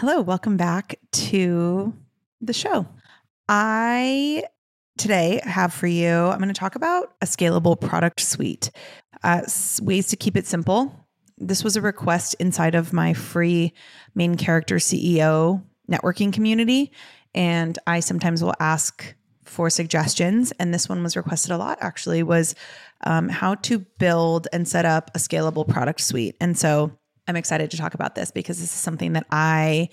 Hello, welcome back to the show. I today have for you, I'm going to talk about a scalable product suite, uh, ways to keep it simple. This was a request inside of my free main character CEO networking community. And I sometimes will ask for suggestions. And this one was requested a lot actually, was um, how to build and set up a scalable product suite. And so I'm excited to talk about this because this is something that I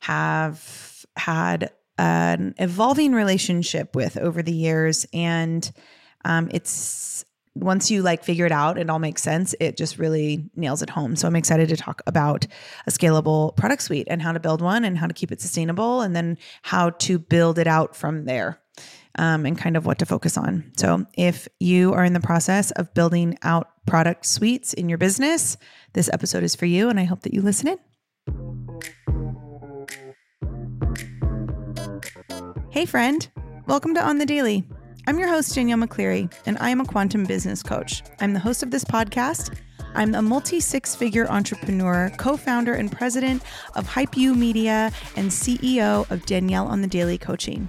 have had an evolving relationship with over the years. And um, it's once you like figure it out, it all makes sense. It just really nails it home. So I'm excited to talk about a scalable product suite and how to build one and how to keep it sustainable and then how to build it out from there. Um, and kind of what to focus on. So, if you are in the process of building out product suites in your business, this episode is for you, and I hope that you listen in. Hey, friend. Welcome to On the Daily. I'm your host, Danielle McCleerey, and I am a quantum business coach. I'm the host of this podcast. I'm a multi six figure entrepreneur, co founder and president of HypeU Media, and CEO of Danielle on the Daily Coaching.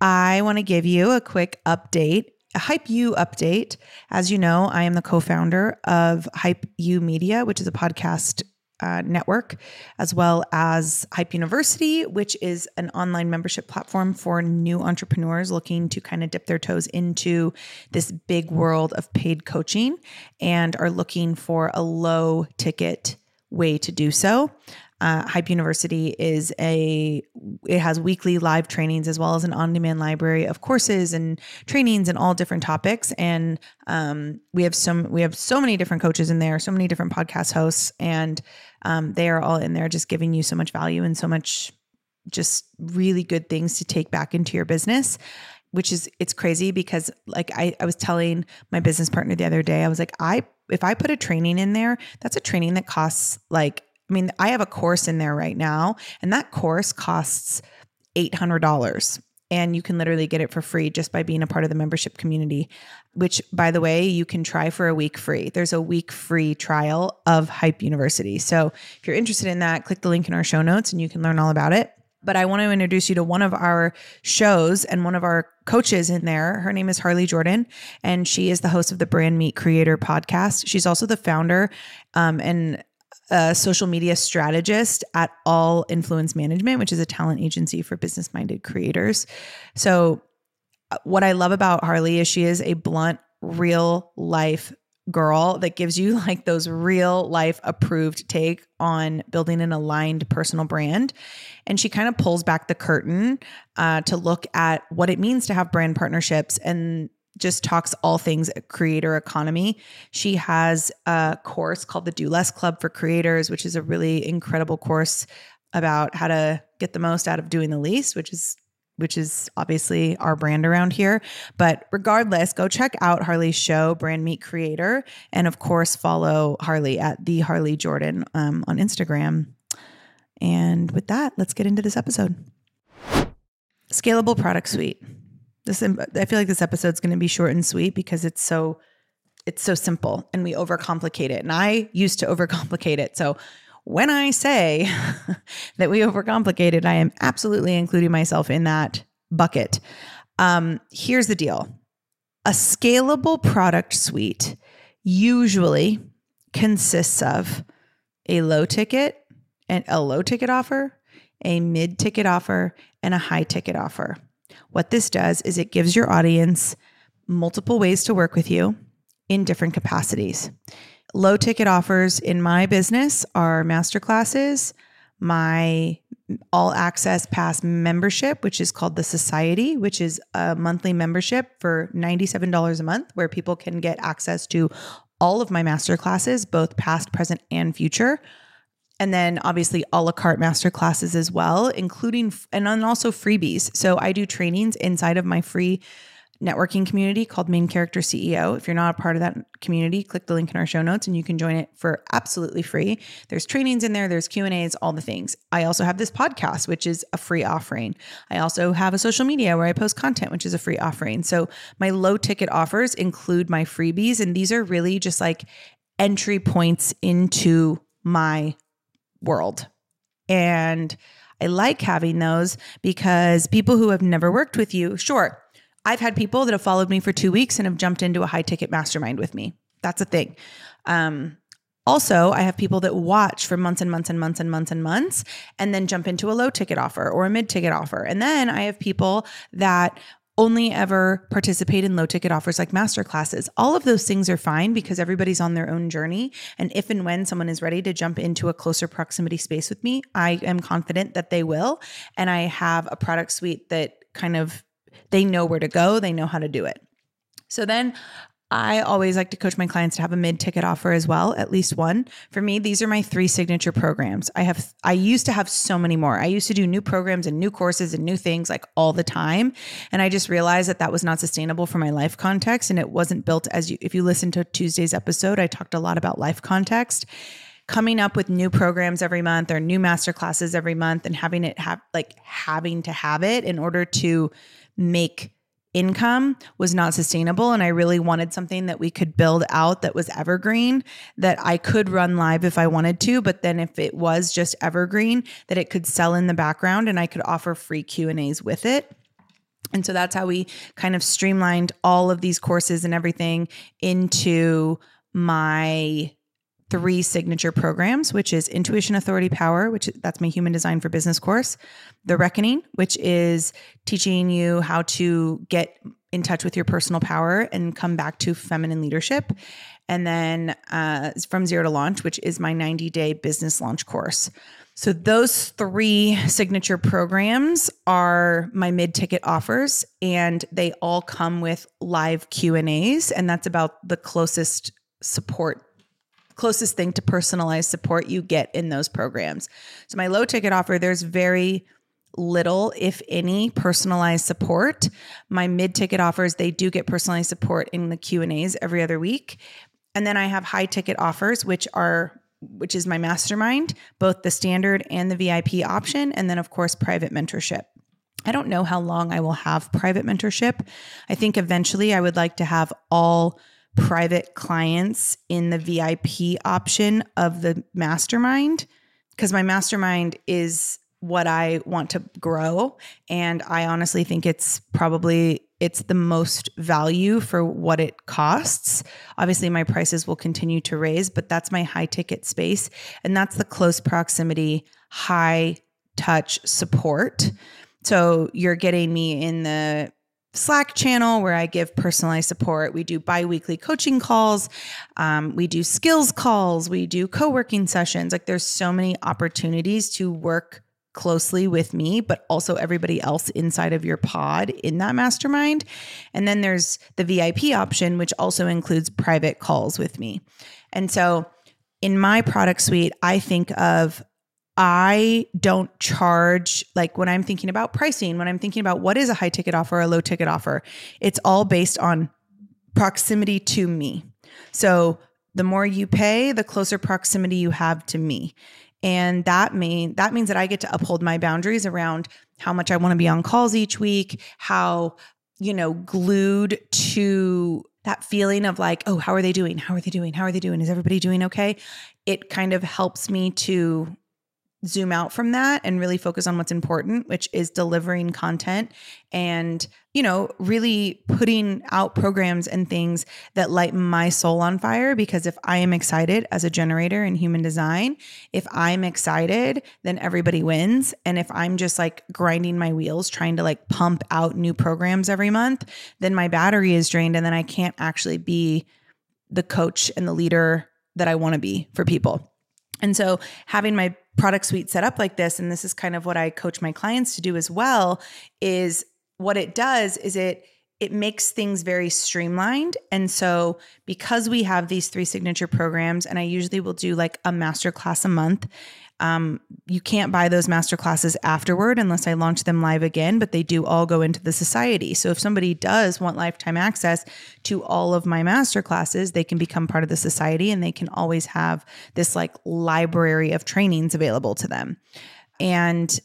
I want to give you a quick update, a HypeU update. As you know, I am the co founder of Hype You Media, which is a podcast uh, network, as well as Hype University, which is an online membership platform for new entrepreneurs looking to kind of dip their toes into this big world of paid coaching and are looking for a low ticket way to do so. Uh, Hype University is a it has weekly live trainings as well as an on-demand library of courses and trainings and all different topics. And um, we have some we have so many different coaches in there, so many different podcast hosts, and um, they are all in there just giving you so much value and so much just really good things to take back into your business which is it's crazy because like I, I was telling my business partner the other day i was like i if i put a training in there that's a training that costs like I mean, I have a course in there right now, and that course costs $800. And you can literally get it for free just by being a part of the membership community, which, by the way, you can try for a week free. There's a week free trial of Hype University. So if you're interested in that, click the link in our show notes and you can learn all about it. But I want to introduce you to one of our shows and one of our coaches in there. Her name is Harley Jordan, and she is the host of the Brand Meet Creator podcast. She's also the founder um, and a social media strategist at All Influence Management, which is a talent agency for business minded creators. So, uh, what I love about Harley is she is a blunt, real life girl that gives you like those real life approved take on building an aligned personal brand. And she kind of pulls back the curtain uh, to look at what it means to have brand partnerships and just talks all things creator economy. She has a course called the Do Less Club for Creators, which is a really incredible course about how to get the most out of doing the least, which is which is obviously our brand around here. But regardless, go check out Harley's show, Brand Meet Creator, and of course follow Harley at the Harley Jordan um, on Instagram. And with that, let's get into this episode. Scalable product suite. This I feel like this episode's going to be short and sweet because it's so it's so simple and we overcomplicate it. And I used to overcomplicate it. So when I say that we overcomplicate it, I am absolutely including myself in that bucket. Um, here's the deal. A scalable product suite usually consists of a low ticket and a low ticket offer, a mid ticket offer, and a high ticket offer. What this does is it gives your audience multiple ways to work with you in different capacities. Low ticket offers in my business are masterclasses, my all access pass membership, which is called the Society, which is a monthly membership for $97 a month, where people can get access to all of my master classes, both past, present, and future. And then obviously a la carte master classes as well, including and also freebies. So I do trainings inside of my free networking community called Main Character CEO. If you're not a part of that community, click the link in our show notes and you can join it for absolutely free. There's trainings in there, there's Q&As, all the things. I also have this podcast which is a free offering. I also have a social media where I post content which is a free offering. So my low ticket offers include my freebies and these are really just like entry points into my world. And I like having those because people who have never worked with you, sure, I've had people that have followed me for two weeks and have jumped into a high ticket mastermind with me. That's a thing. Um, also, I have people that watch for months and months and months and months and months and then jump into a low ticket offer or a mid ticket offer. And then I have people that only ever participate in low ticket offers like master classes. All of those things are fine because everybody's on their own journey. And if and when someone is ready to jump into a closer proximity space with me, I am confident that they will. And I have a product suite that kind of they know where to go, they know how to do it. So then I always like to coach my clients to have a mid-ticket offer as well, at least one. For me, these are my three signature programs. I have I used to have so many more. I used to do new programs and new courses and new things like all the time, and I just realized that that was not sustainable for my life context and it wasn't built as you if you listen to Tuesday's episode, I talked a lot about life context coming up with new programs every month or new master classes every month and having it have like having to have it in order to make income was not sustainable and I really wanted something that we could build out that was evergreen that I could run live if I wanted to but then if it was just evergreen that it could sell in the background and I could offer free Q&As with it. And so that's how we kind of streamlined all of these courses and everything into my three signature programs, which is Intuition Authority Power, which that's my human design for business course, The Reckoning, which is teaching you how to get in touch with your personal power and come back to feminine leadership. And then uh, From Zero to Launch, which is my 90 day business launch course. So those three signature programs are my mid-ticket offers and they all come with live Q&As and that's about the closest support closest thing to personalized support you get in those programs. So my low ticket offer, there's very little, if any, personalized support. My mid ticket offers, they do get personalized support in the Q and A's every other week. And then I have high ticket offers, which are which is my mastermind, both the standard and the VIP option, and then of course private mentorship. I don't know how long I will have private mentorship. I think eventually I would like to have all private clients in the VIP option of the mastermind because my mastermind is what I want to grow and I honestly think it's probably it's the most value for what it costs. Obviously my prices will continue to raise, but that's my high ticket space and that's the close proximity high touch support. So you're getting me in the Slack channel where I give personalized support. We do bi weekly coaching calls. Um, we do skills calls. We do co working sessions. Like there's so many opportunities to work closely with me, but also everybody else inside of your pod in that mastermind. And then there's the VIP option, which also includes private calls with me. And so in my product suite, I think of I don't charge like when I'm thinking about pricing, when I'm thinking about what is a high ticket offer a low ticket offer, it's all based on proximity to me. So the more you pay, the closer proximity you have to me. And that mean that means that I get to uphold my boundaries around how much I want to be on calls each week, how you know, glued to that feeling of like, oh, how are they doing? How are they doing? How are they doing? Is everybody doing okay? It kind of helps me to zoom out from that and really focus on what's important, which is delivering content and, you know, really putting out programs and things that light my soul on fire. Because if I am excited as a generator in human design, if I'm excited, then everybody wins. And if I'm just like grinding my wheels trying to like pump out new programs every month, then my battery is drained and then I can't actually be the coach and the leader that I want to be for people. And so having my product suite set up like this, and this is kind of what I coach my clients to do as well, is what it does is it it makes things very streamlined. And so, because we have these three signature programs, and I usually will do like a master class a month, um, you can't buy those master classes afterward unless I launch them live again, but they do all go into the society. So if somebody does want lifetime access to all of my master classes, they can become part of the society and they can always have this like library of trainings available to them. And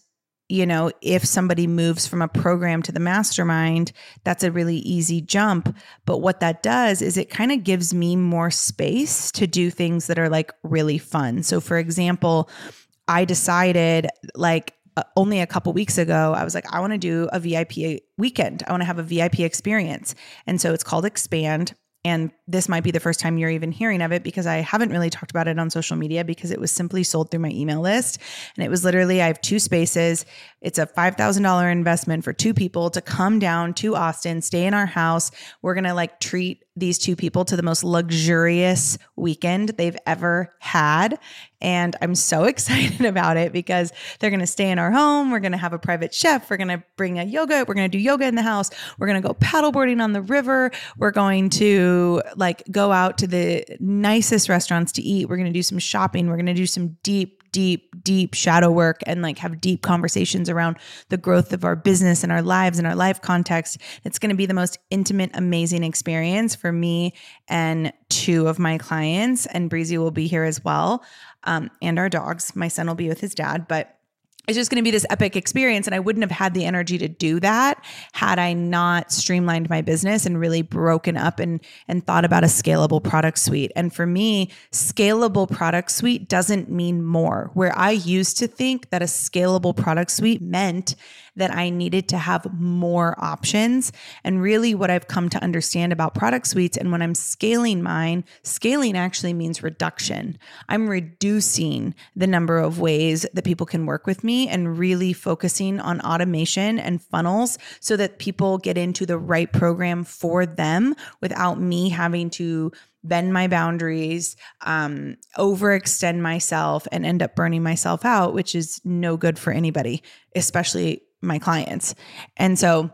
you know, if somebody moves from a program to the mastermind, that's a really easy jump. But what that does is it kind of gives me more space to do things that are like really fun. So, for example, I decided like uh, only a couple weeks ago, I was like, I want to do a VIP weekend. I want to have a VIP experience. And so it's called Expand. And this might be the first time you're even hearing of it because I haven't really talked about it on social media because it was simply sold through my email list. And it was literally, I have two spaces. It's a $5,000 investment for two people to come down to Austin, stay in our house. We're going to like treat these two people to the most luxurious weekend they've ever had. And I'm so excited about it because they're going to stay in our home. We're going to have a private chef. We're going to bring a yoga. We're going to do yoga in the house. We're going to go paddleboarding on the river. We're going to like go out to the nicest restaurants to eat. We're going to do some shopping. We're going to do some deep, deep, deep shadow work and like have deep conversations around the growth of our business and our lives and our life context. It's going to be the most intimate, amazing experience for me and two of my clients. And Breezy will be here as well. Um, and our dogs. My son will be with his dad, but it's just going to be this epic experience. And I wouldn't have had the energy to do that had I not streamlined my business and really broken up and, and thought about a scalable product suite. And for me, scalable product suite doesn't mean more. Where I used to think that a scalable product suite meant that I needed to have more options. And really, what I've come to understand about product suites and when I'm scaling mine, scaling actually means reduction. I'm reducing the number of ways that people can work with me and really focusing on automation and funnels so that people get into the right program for them without me having to bend my boundaries, um, overextend myself, and end up burning myself out, which is no good for anybody, especially my clients. And so,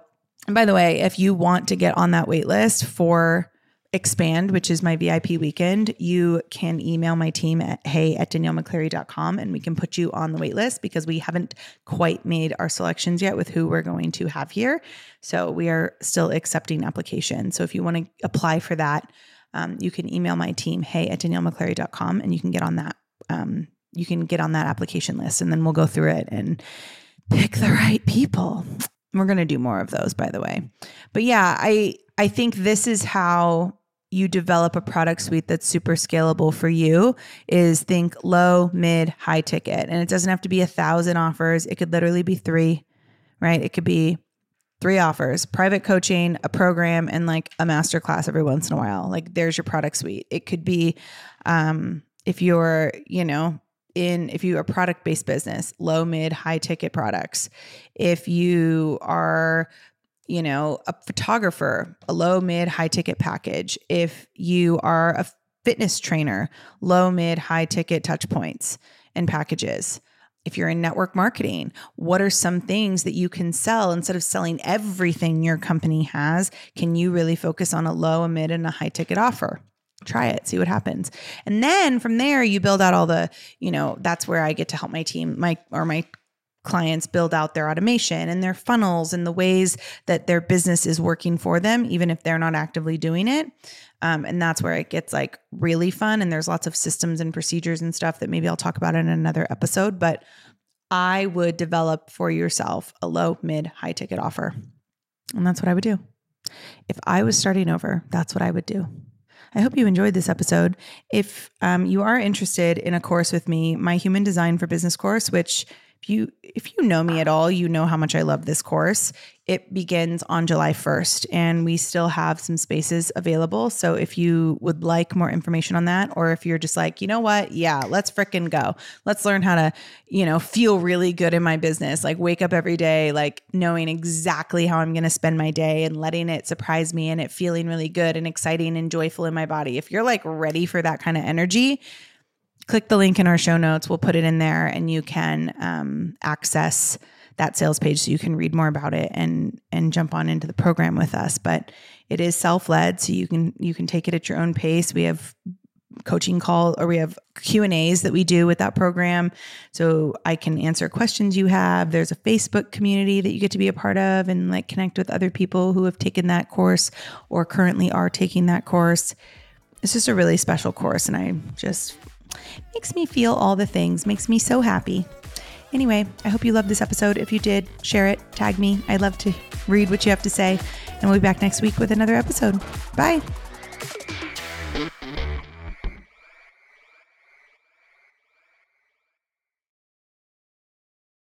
and by the way, if you want to get on that wait list for Expand, which is my VIP weekend, you can email my team at hey at daniellemccleerey.com and we can put you on the wait list because we haven't quite made our selections yet with who we're going to have here. So we are still accepting applications. So if you want to apply for that, um, you can email my team, hey at daniellemccleerey.com and you can get on that. Um, you can get on that application list and then we'll go through it and pick the right people. We're going to do more of those by the way. But yeah, I I think this is how you develop a product suite that's super scalable for you is think low, mid, high ticket. And it doesn't have to be a thousand offers. It could literally be three, right? It could be three offers, private coaching, a program, and like a master class every once in a while. Like there's your product suite. It could be um if you're, you know, in if you are a product based business, low, mid, high ticket products. If you are you know, a photographer, a low, mid, high ticket package. If you are a fitness trainer, low, mid, high ticket touch points and packages. If you're in network marketing, what are some things that you can sell instead of selling everything your company has? Can you really focus on a low, a mid, and a high ticket offer? try it see what happens and then from there you build out all the you know that's where i get to help my team my or my clients build out their automation and their funnels and the ways that their business is working for them even if they're not actively doing it. Um, and that's where it gets like really fun and there's lots of systems and procedures and stuff that maybe i'll talk about in another episode but i would develop for yourself a low mid high ticket offer. And that's what i would do. If i was starting over that's what i would do. I hope you enjoyed this episode. If um, you are interested in a course with me, my Human Design for Business course, which if you if you know me at all, you know how much I love this course. It begins on July 1st and we still have some spaces available. So if you would like more information on that or if you're just like, "You know what? Yeah, let's fricking go. Let's learn how to, you know, feel really good in my business. Like wake up every day like knowing exactly how I'm going to spend my day and letting it surprise me and it feeling really good and exciting and joyful in my body." If you're like ready for that kind of energy, click the link in our show notes. We'll put it in there and you can um, access that sales page so you can read more about it and and jump on into the program with us. But it is self-led, so you can you can take it at your own pace. We have coaching call or we have Q and A's that we do with that program. So I can answer questions you have. There's a Facebook community that you get to be a part of and like connect with other people who have taken that course or currently are taking that course. It's just a really special course and I just makes me feel all the things, makes me so happy. Anyway, I hope you loved this episode. If you did, share it, tag me. I'd love to read what you have to say. And we'll be back next week with another episode. Bye.